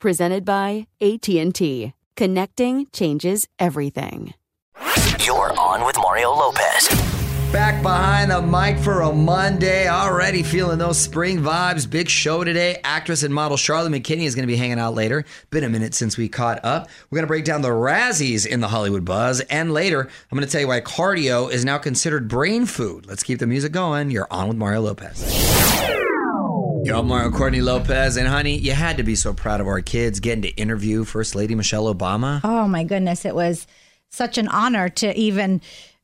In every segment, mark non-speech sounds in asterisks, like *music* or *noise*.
Presented by AT&T. Connecting changes everything. You're on with Mario Lopez. Back behind the mic for a Monday. Already feeling those spring vibes. Big show today. Actress and model Charlotte McKinney is going to be hanging out later. Been a minute since we caught up. We're going to break down the Razzies in the Hollywood buzz. And later, I'm going to tell you why cardio is now considered brain food. Let's keep the music going. You're on with Mario Lopez. Yo, Mario Courtney Lopez. And honey, you had to be so proud of our kids getting to interview First Lady Michelle Obama. Oh my goodness, it was such an honor to even.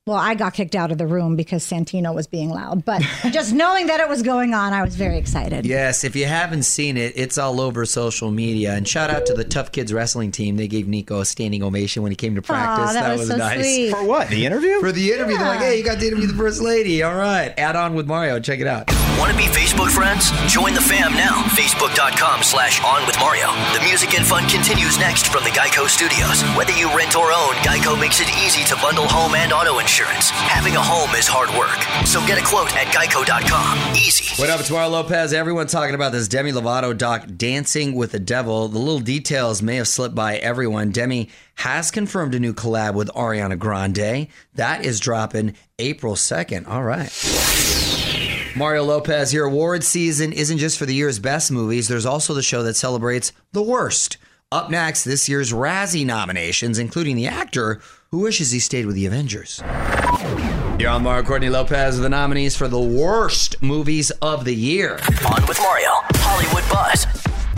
Well, I got kicked out of the room because Santino was being loud, but *laughs* just knowing that it was going on, I was very excited. Yes, if you haven't seen it, it's all over social media. And shout out to the Tough Kids wrestling team. They gave Nico a standing ovation when he came to practice. that was so nice. sweet. For what? The interview? For the interview, they're like, hey, you got to interview the First Lady. All right. Add on with Mario. Check it out. Want to be Facebook friends? Join the fam now. Facebook.com slash on with Mario. The music and fun continues next from the Geico Studios. Whether you rent or own, Geico makes it easy to bundle home and auto insurance. Having a home is hard work. So get a quote at geico.com. Easy. What up, it's Mario Lopez. Everyone talking about this Demi Lovato doc, Dancing with the Devil. The little details may have slipped by everyone. Demi has confirmed a new collab with Ariana Grande. That is dropping April 2nd. All right. Mario Lopez, your award season isn't just for the year's best movies, there's also the show that celebrates the worst. Up next, this year's Razzie nominations, including the actor who wishes he stayed with the Avengers. You're on Mario Courtney Lopez the nominees for the worst movies of the year. On with Mario. Hollywood Buzz.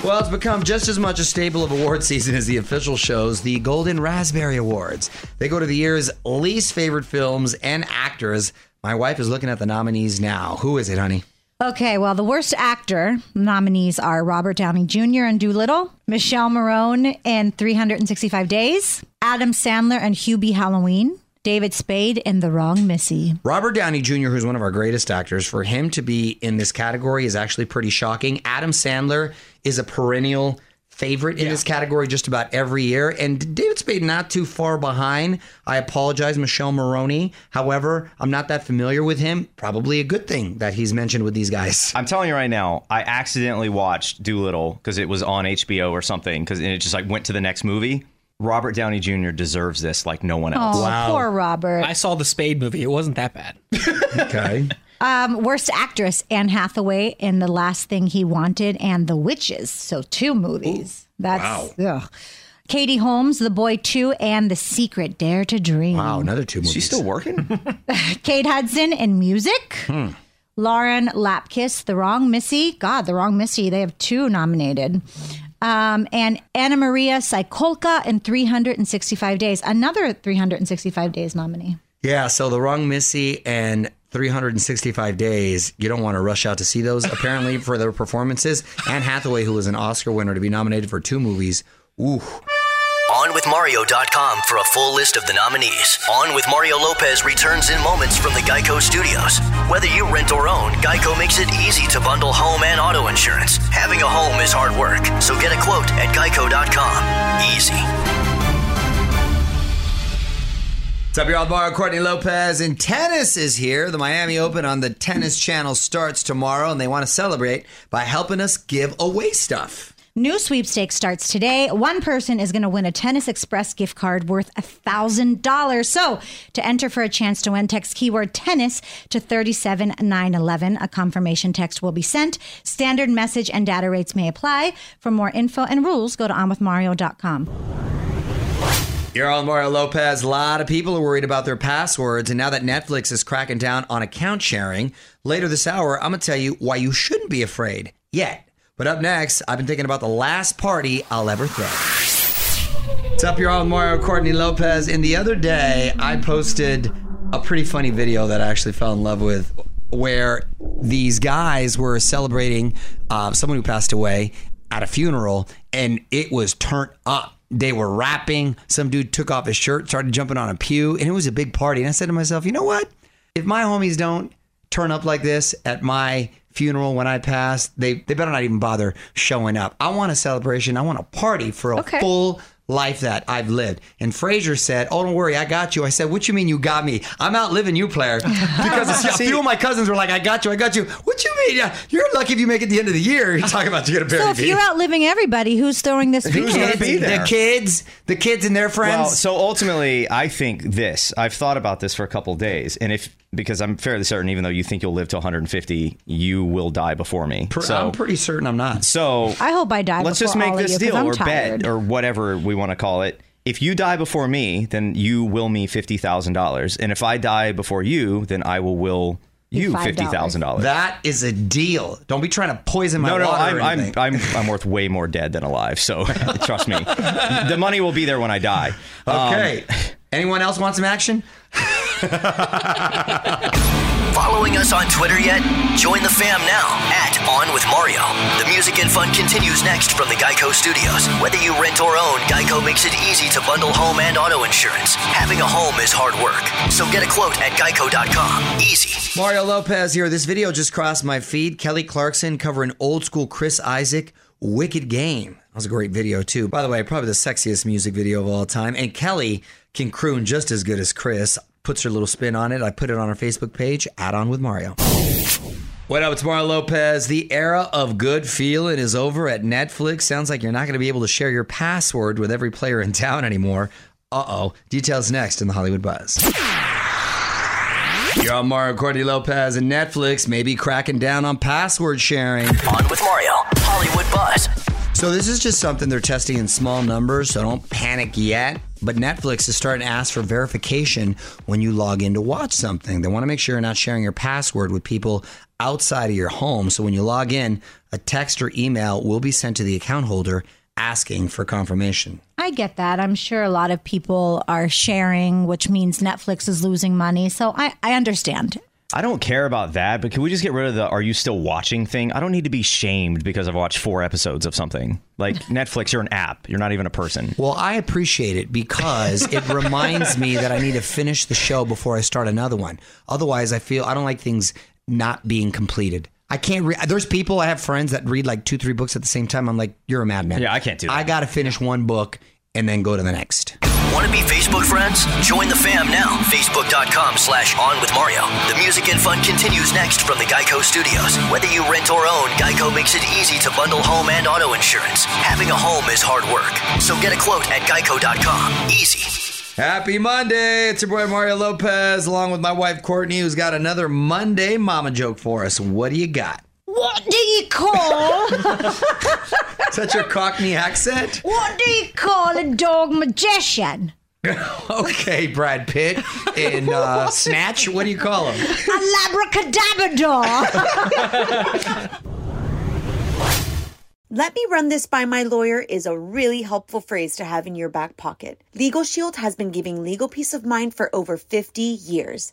Well, it's become just as much a staple of award *laughs* season as the official shows, the Golden Raspberry Awards. They go to the year's least favorite films and actors. My wife is looking at the nominees now. Who is it, honey? Okay, well, the worst actor nominees are Robert Downey Jr. and Dolittle, Michele Morrone in 365 Days, Adam Sandler and Hubie Halloween, David Spade in The Wrong Missy. Robert Downey Jr., who's one of our greatest actors, for him to be in this category is actually pretty shocking. Adam Sandler is a perennial favorite in this category just about every year. And David Spade not too far behind. I apologize, Michele Morrone. However, I'm not that familiar with him. Probably a good thing that he's mentioned with these guys. I'm telling you right now, I accidentally watched Dolittle because it was on HBO or something because it just like went to the next movie. Robert Downey Jr. deserves this like no one else. Oh, poor Robert. I saw the Spade movie. It wasn't that bad. *laughs* Okay. Um, worst actress, Anne Hathaway in The Last Thing He Wanted and The Witches. So two movies. That's ugh. Katie Holmes, The Boy 2, and The Secret, Dare to Dream. Wow, another two movies. She's still working? *laughs* *laughs* Kate Hudson in music. Hmm. Lauren Lapkus, The Wrong Missy. God, The Wrong Missy. They have two nominated. Um, and Anna-Maria Sieklucka in 365 Days. Another 365 Days nominee. Yeah, so The Wrong Missy and 365 Days, you don't want to rush out to see those, apparently, for their performances. Anne Hathaway, who was an Oscar winner to be nominated for two movies. Ooh. OnWithMario.com for a full list of the nominees. On with Mario Lopez returns in moments from the Geico Studios. Whether you rent or own, Geico makes it easy to bundle home and auto insurance. Having a home is hard work, so get a quote at Geico.com. Easy. What's up, y'all? Mario Courtney Lopez and tennis is here. The Miami Open on the Tennis Channel starts tomorrow, and they want to celebrate by helping us give away stuff. New sweepstakes starts today. One person is going to win a Tennis Express gift card worth $1,000. So, to enter for a chance to win, text keyword tennis to 37911. A confirmation text will be sent. Standard message and data rates may apply. For more info and rules, go to onwithmario.com. You're on Mario Lopez. A lot of people are worried about their passwords, and now that Netflix is cracking down on account sharing, later this hour, I'm going to tell you why you shouldn't be afraid yet. But up next, I've been thinking about the last party I'll ever throw. What's up, you're on Mario Courtney Lopez. And the other day, I posted a pretty funny video that I actually fell in love with where these guys were celebrating uh, someone who passed away at a funeral, and it was turned up. They were rapping. Some dude took off his shirt, started jumping on a pew, and it was a big party. And I said to myself, you know what? If my homies don't turn up like this at my funeral when I pass, they, they better not even bother showing up. I want a celebration. I want a party for a Okay. full life that I've lived. And Frazier said, Oh, don't worry, I got you. I said, What you mean you got me? I'm outliving you, player. *laughs* Because a few of my cousins were like, I got you, I got you. What you mean? Yeah, You're lucky if you make it the end of the year. *laughs* You're talking about you're gonna bury So, if me. you're outliving everybody, who's throwing this Who's gonna be there? the kids, the kids and their friends. Well, so ultimately, I think this. I've thought about this for a couple of days, and if because I'm fairly certain, even though you think you'll live to 150, you will die before me. Pr- so, I'm pretty certain I'm not. so I hope I die let's before just make all this you, 'cause deal or tired. bet or whatever we want to call it. If you die before me, then you will me fifty thousand dollars, and if I die before you, then I will will you fifty thousand dollars. That is a deal. Don't be trying to poison my No, no, water I'm, I'm. I'm, I'm worth way more dead than alive. So *laughs* trust me, the money will be there when I die. Um, okay. *laughs* Anyone else want some action? *laughs* Following us on Twitter yet? Join the fam now at On With Mario. The music and fun continues next from the Geico Studios. Whether you rent or own, Geico makes it easy to bundle home and auto insurance. Having a home is hard work, so get a quote at geico.com. Easy. Mario Lopez here. This video just crossed my feed. Kelly Clarkson covering old school Chris Isaak, Wicked Game. That was a great video, too. By the way, probably the sexiest music video of all time. And Kelly can croon just as good as Chris. Puts her little spin on it. I put it on our Facebook page. Add on with Mario. What up? It's Mario Lopez. The era of good feeling is over at Netflix. Sounds like you're not going to be able to share your password with every player in town anymore. Uh oh. Details next in the Hollywood Buzz. You're on Mario Courtney Lopez and Netflix may be cracking down on password sharing. On with Mario. Hollywood Buzz. So this is just something they're testing in small numbers, so don't panic yet. But Netflix is starting to ask for verification when you log in to watch something. They want to make sure you're not sharing your password with people outside of your home. So when you log in, a text or email will be sent to the account holder asking for confirmation. I get that. I'm sure a lot of people are sharing, which means Netflix is losing money. So I, I understand. I don't care about that, but can we just get rid of the "Are you still watching?" thing? I don't need to be shamed because I've watched four episodes of something. Like *laughs* Netflix, you're an app. You're not even a person. Well, I appreciate it because it *laughs* reminds me that I need to finish the show before I start another one. Otherwise, I feel I don't like things not being completed. I can't read. There's people I have friends that read like two, three books at the same time. I'm like, you're a madman. Yeah, I can't do that. I got to finish one book and then go to the next. Want to be Facebook friends? Join the fam now. Facebook.com slash On With Mario. The music and fun continues next from the Geico Studios. Whether you rent or own, Geico makes it easy to bundle home and auto insurance. Having a home is hard work, so get a quote at geico.com. Easy. Happy Monday! It's your boy Mario Lopez, along with my wife Courtney, who's got another Monday mama joke for us. What do you got? What do you call Is that your Cockney accent? what do you call a dog magician? *laughs* Okay, Brad Pitt in uh, Snatch. What do you call him? A labracadabrador. Let me run this by my lawyer is a really helpful phrase to have in your back pocket. Legal Shield has been giving legal peace of mind for over 50 years.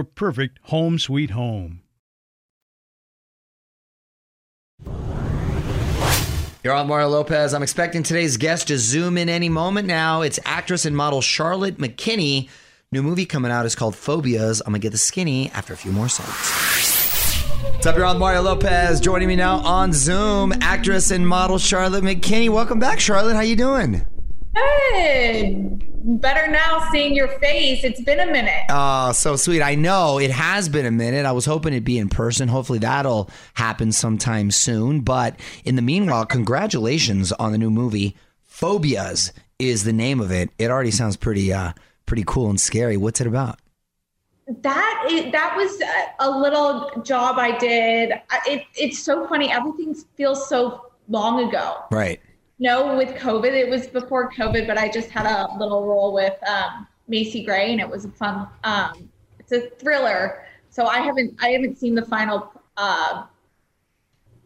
perfect home sweet home. You're on Mario Lopez. I'm expecting today's guest to zoom in any moment now. It's actress and model Charlotte McKinney. New movie coming out is called Phobias. I'm gonna get the skinny after a few more songs. What's up? You're on Mario Lopez. Joining me now on Zoom, actress and model Charlotte McKinney. Welcome back, Charlotte. How you doing? Good. Better now seeing your face. It's been a minute. Oh, so sweet. I know it has been a minute. I was hoping it'd be in person. Hopefully that'll happen sometime soon. But in the meanwhile, congratulations on the new movie. Phobias is the name of it. It already sounds pretty uh pretty cool and scary. What's it about? That is, that was a little job I did. It, it's so funny. Everything feels so long ago. Right. No, with COVID, it was before COVID, but I just had a little role with um, Macy Gray, and it was a fun. Um, it's a thriller, so I haven't I haven't seen the final uh,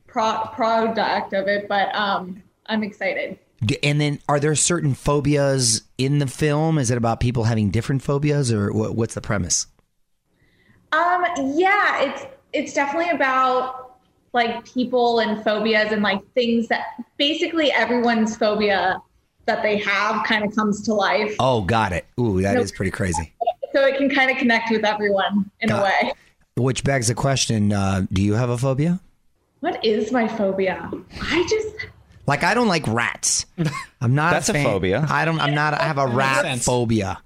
pro- product of it, but um, I'm excited. And then, are there certain phobias in the film? Is it about people having different phobias, or what's the premise? Um, yeah, it's it's definitely about like people and phobias and like things that basically everyone's phobia that they have kind of comes to life. Oh, got it. Ooh, that is Nope. pretty crazy. So it can kind of connect with everyone in a way. Which begs the question: uh, Do you have a phobia? What is my phobia? I just Like, I don't like rats. *laughs* I'm not. That's a fan- phobia. I don't. I'm not. I have a rat sense. phobia.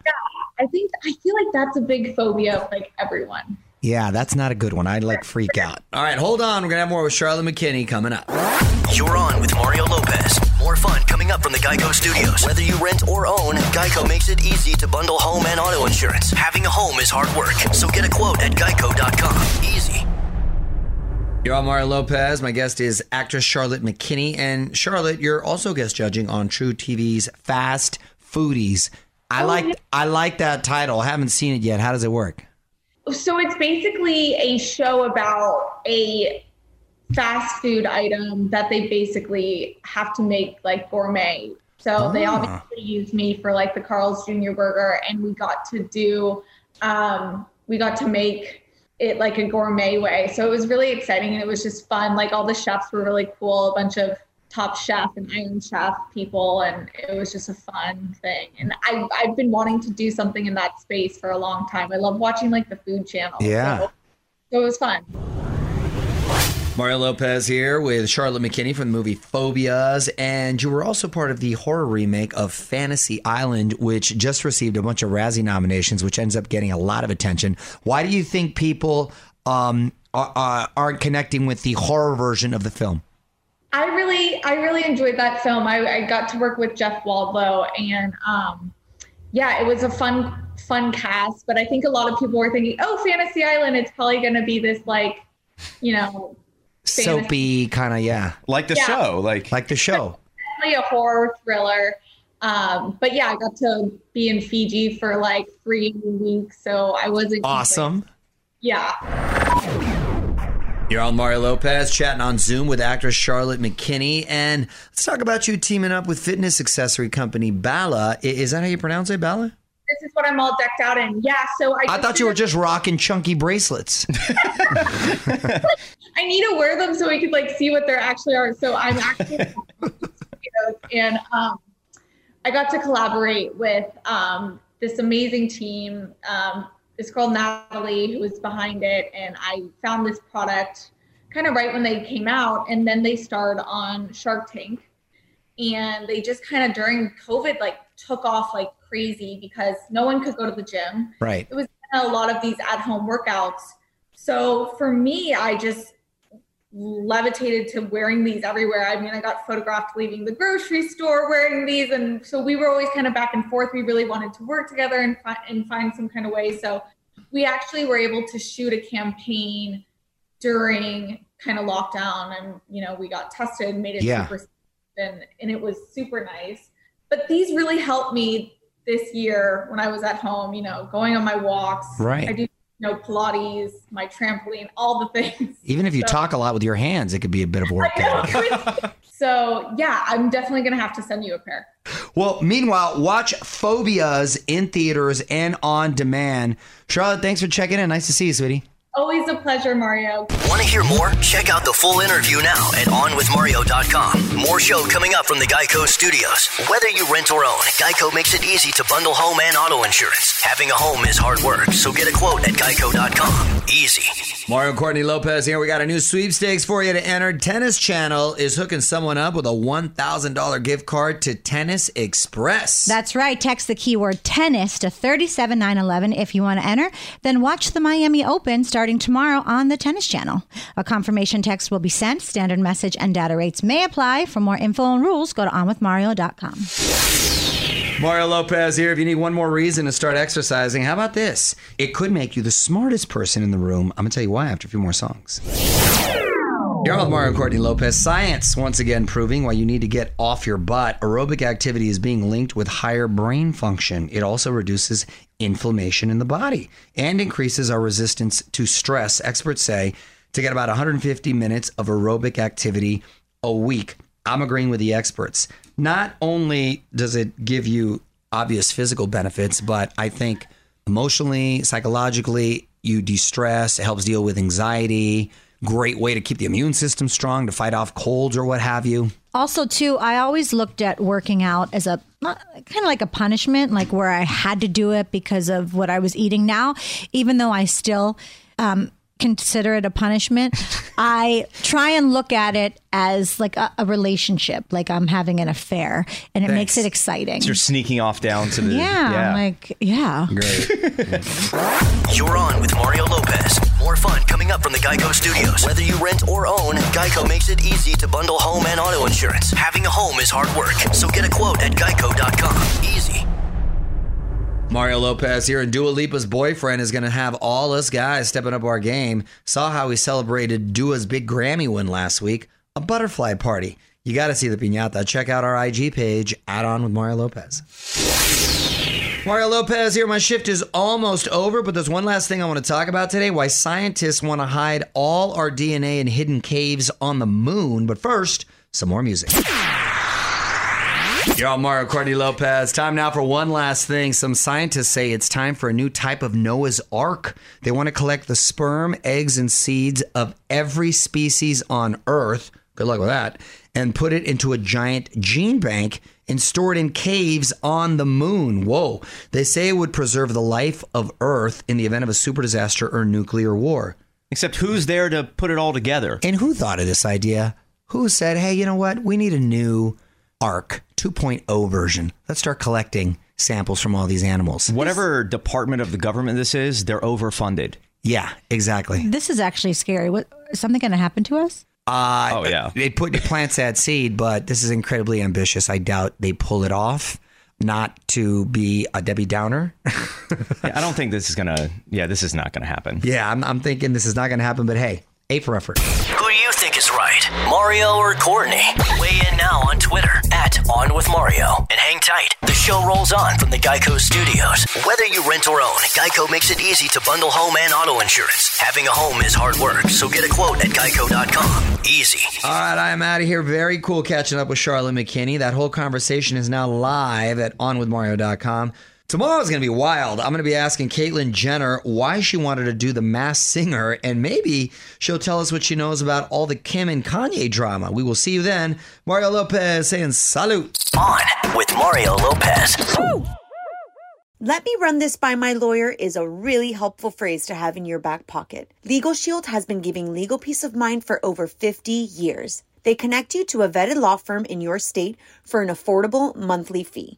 I think I feel like that's a big phobia of like everyone. Yeah, that's not a good one. I'd like freak out. All right, hold on. We're gonna have more with Charlotte McKinney coming up. You're on with Mario Lopez. More fun coming up from the Geico Studios. Whether you rent or own, Geico makes it easy to bundle home and auto insurance. Having a home is hard work, so get a quote at geico.com. Easy. You're on Mario Lopez. My guest is actress Charlotte McKinney, and Charlotte, you're also guest judging on truTV's Fast Foodies. I oh, like. I like that title. I haven't seen it yet. How does it work? So it's basically a show about a fast food item that they basically have to make like gourmet. So they Ah. obviously used me for like the Carl's Jr. burger, and we got to do, um, we got to make it like a gourmet way. So it was really exciting, and it was just fun. Like all the chefs were really cool, a bunch of top chef and iron chef people, and it was just a fun thing. And I I've been wanting to do something in that space for a long time. I love watching like the food channel. Yeah. So, so it was fun. Mario Lopez here with Charlotte McKinney from the movie Phobias, and you were also part of the horror remake of Fantasy Island, which just received a bunch of Razzie nominations, which ends up getting a lot of attention. Why do you think people um, are, are, aren't connecting with the horror version of the film? I really, I really enjoyed that film. I, I got to work with Jeff Wadlow, and um, yeah, it was a fun, fun cast. But I think a lot of people were thinking, oh, Fantasy Island, it's probably going to be this like, you know, fantasy- Soapy kind of, yeah. Like the Yeah. show, like Like the show. definitely a horror thriller. Um, but yeah, I got to be in Fiji for like three weeks, so I wasn't Awesome. Yeah. You're on Mario Lopez chatting on Zoom with actress Charlotte McKinney. And let's talk about you teaming up with fitness accessory company Bala. Is that how you pronounce it, Bala? This is what I'm all decked out in. Yeah, so I, I thought you were just rocking chunky bracelets. *laughs* *laughs* I need to wear them so we could like see what they actually are. So I'm actually *laughs* and um, I got to collaborate with um, this amazing team. Um, this girl Natalie, who was behind it, and I found this product kind of right when they came out, and then they starred on Shark Tank, and they just kind of during COVID like took off like crazy because no one could go to the gym Right. it was a lot of these at home workouts. So for me, I just levitated to wearing these everywhere. I mean, I got photographed leaving the grocery store wearing these. And so we were always kind of back and forth. We really wanted to work together and, fi- and find some kind of way. So we actually were able to shoot a campaign during kind of lockdown and, you know, we got tested and made it Yeah. super safe and, and it was super nice. But these really helped me this year when I was at home, you know, going on my walks. Right. I do, you know, Pilates, my trampoline, all the things. *laughs* Even if you So- talk a lot with your hands, it could be a bit of work. So yeah, I'm definitely gonna have to send you a pair. Well, meanwhile, watch Phobias in theaters and on demand. Charlotte, thanks for checking in. Nice to see you, sweetie. Always a pleasure, Mario. Want to hear more? Check out the full interview now at OnWithMario.com. More show coming up from the Geico Studios. Whether you rent or own, Geico makes it easy to bundle home and auto insurance. Having a home is hard work, so get a quote at Geico.com. Easy. Mario Courtney Lopez here. We got a new sweepstakes for you to enter. Tennis Channel is hooking someone up with a $1,000 gift card to Tennis Express. That's right. Text the keyword tennis to 37911 if you want to enter. Then watch the Miami Open starting tomorrow on the Tennis Channel. A confirmation text will be sent. Standard message and data rates may apply. For more info and rules, go to onwithmario.com. Mario Lopez here. If you need one more reason to start exercising, how about this? It could make you the smartest person in the room. I'm going to tell you why after a few more songs. You're with Mario Courtney Lopez. Science once again proving why you need to get off your butt. Aerobic activity is being linked with higher brain function. It also reduces inflammation in the body and increases our resistance to stress. Experts say to get about 150 minutes of aerobic activity a week. I'm agreeing with the experts. Not only does it give you obvious physical benefits, but I think emotionally, psychologically, you de stress, it helps deal with anxiety. Great way to keep the immune system strong to fight off colds or what have you. Also, too, I always looked at working out as a kind of like a punishment, like where I had to do it because of what I was eating. Now, even though I still um, consider it a punishment, I try and look at it as like a, a relationship, like I'm having an affair, and it makes it exciting. So you're sneaking off down to the yeah, I'm like, yeah. *laughs* You're on with Mario Lopez. More fun coming up from the Geico Studios. Whether you rent or own, Geico makes it easy to bundle home and auto insurance. Having a home is hard work, so get a quote at Geico.com. Easy. Mario Lopez here, and Dua Lipa's boyfriend is going to have all us guys stepping up our game. Saw how he celebrated Dua's big Grammy win last week, a butterfly party. You got to see the piñata. Check out our IG page, add on with Mario Lopez. Mario Lopez here. My shift is almost over, but there's one last thing I want to talk about today why scientists want to hide all our DNA in hidden caves on the moon. But first, some more music. Yo, Mario Courtney Lopez. Time now for one last thing. Some scientists say it's time for a new type of Noah's Ark. They want to collect the sperm, eggs, and seeds of every species on Earth. Good luck with that. And put it into a giant gene bank and store it in caves on the moon. Whoa. They say it would preserve the life of Earth in the event of a super disaster or nuclear war. Except who's there to put it all together? And who thought of this idea? Who said, hey, you know what? We need a new ARC 2.0 version. Let's start collecting samples from all these animals. Whatever department of the government this is, they're overfunded. Yeah, exactly. This is actually scary. What is something going to happen to us? Uh, Oh, yeah. They put the plants that seed, but this is incredibly ambitious. I doubt they pull it off. not to be a Debbie Downer. *laughs* Yeah, I don't think this is gonna. Yeah, this is not gonna happen. yeah, I'm, I'm thinking this is not going to happen, but hey, A for effort. Who do you think is right, Mario or Courtney? Weigh in now on Twitter at On With Mario. And hang tight. The show rolls on from the Geico Studios. Whether you rent or own, Geico makes it easy to bundle home and auto insurance. Having a home is hard work, so get a quote at geico.com. Easy. All right, I'm out of here. Very cool catching up with Charlotte McKinney. That whole conversation is now live at onwithmario.com. Tomorrow's going to be wild. I'm going to be asking Caitlyn Jenner why she wanted to do the Masked Singer, and maybe she'll tell us what she knows about all the Kim and Kanye drama. We will see you then. Mario Lopez saying salute. On with Mario Lopez. Let me run this by my lawyer is a really helpful phrase to have in your back pocket. Legal Shield has been giving legal peace of mind for over 50 years. They connect you to a vetted law firm in your state for an affordable monthly fee.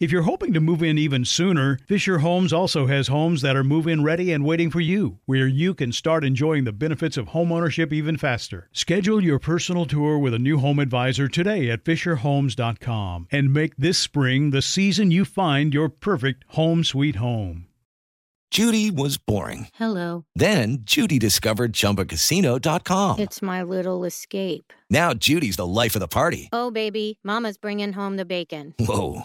If you're hoping to move in even sooner, Fisher Homes also has homes that are move in ready and waiting for you, where you can start enjoying the benefits of homeownership even faster. Schedule your personal tour with a new home advisor today at FisherHomes.com and make this spring the season you find your perfect home sweet home. Judy was boring. Hello. Then Judy discovered ChumbaCasino.com. It's my little escape. Now Judy's the life of the party. Oh, baby, Mama's bringing home the bacon. Whoa,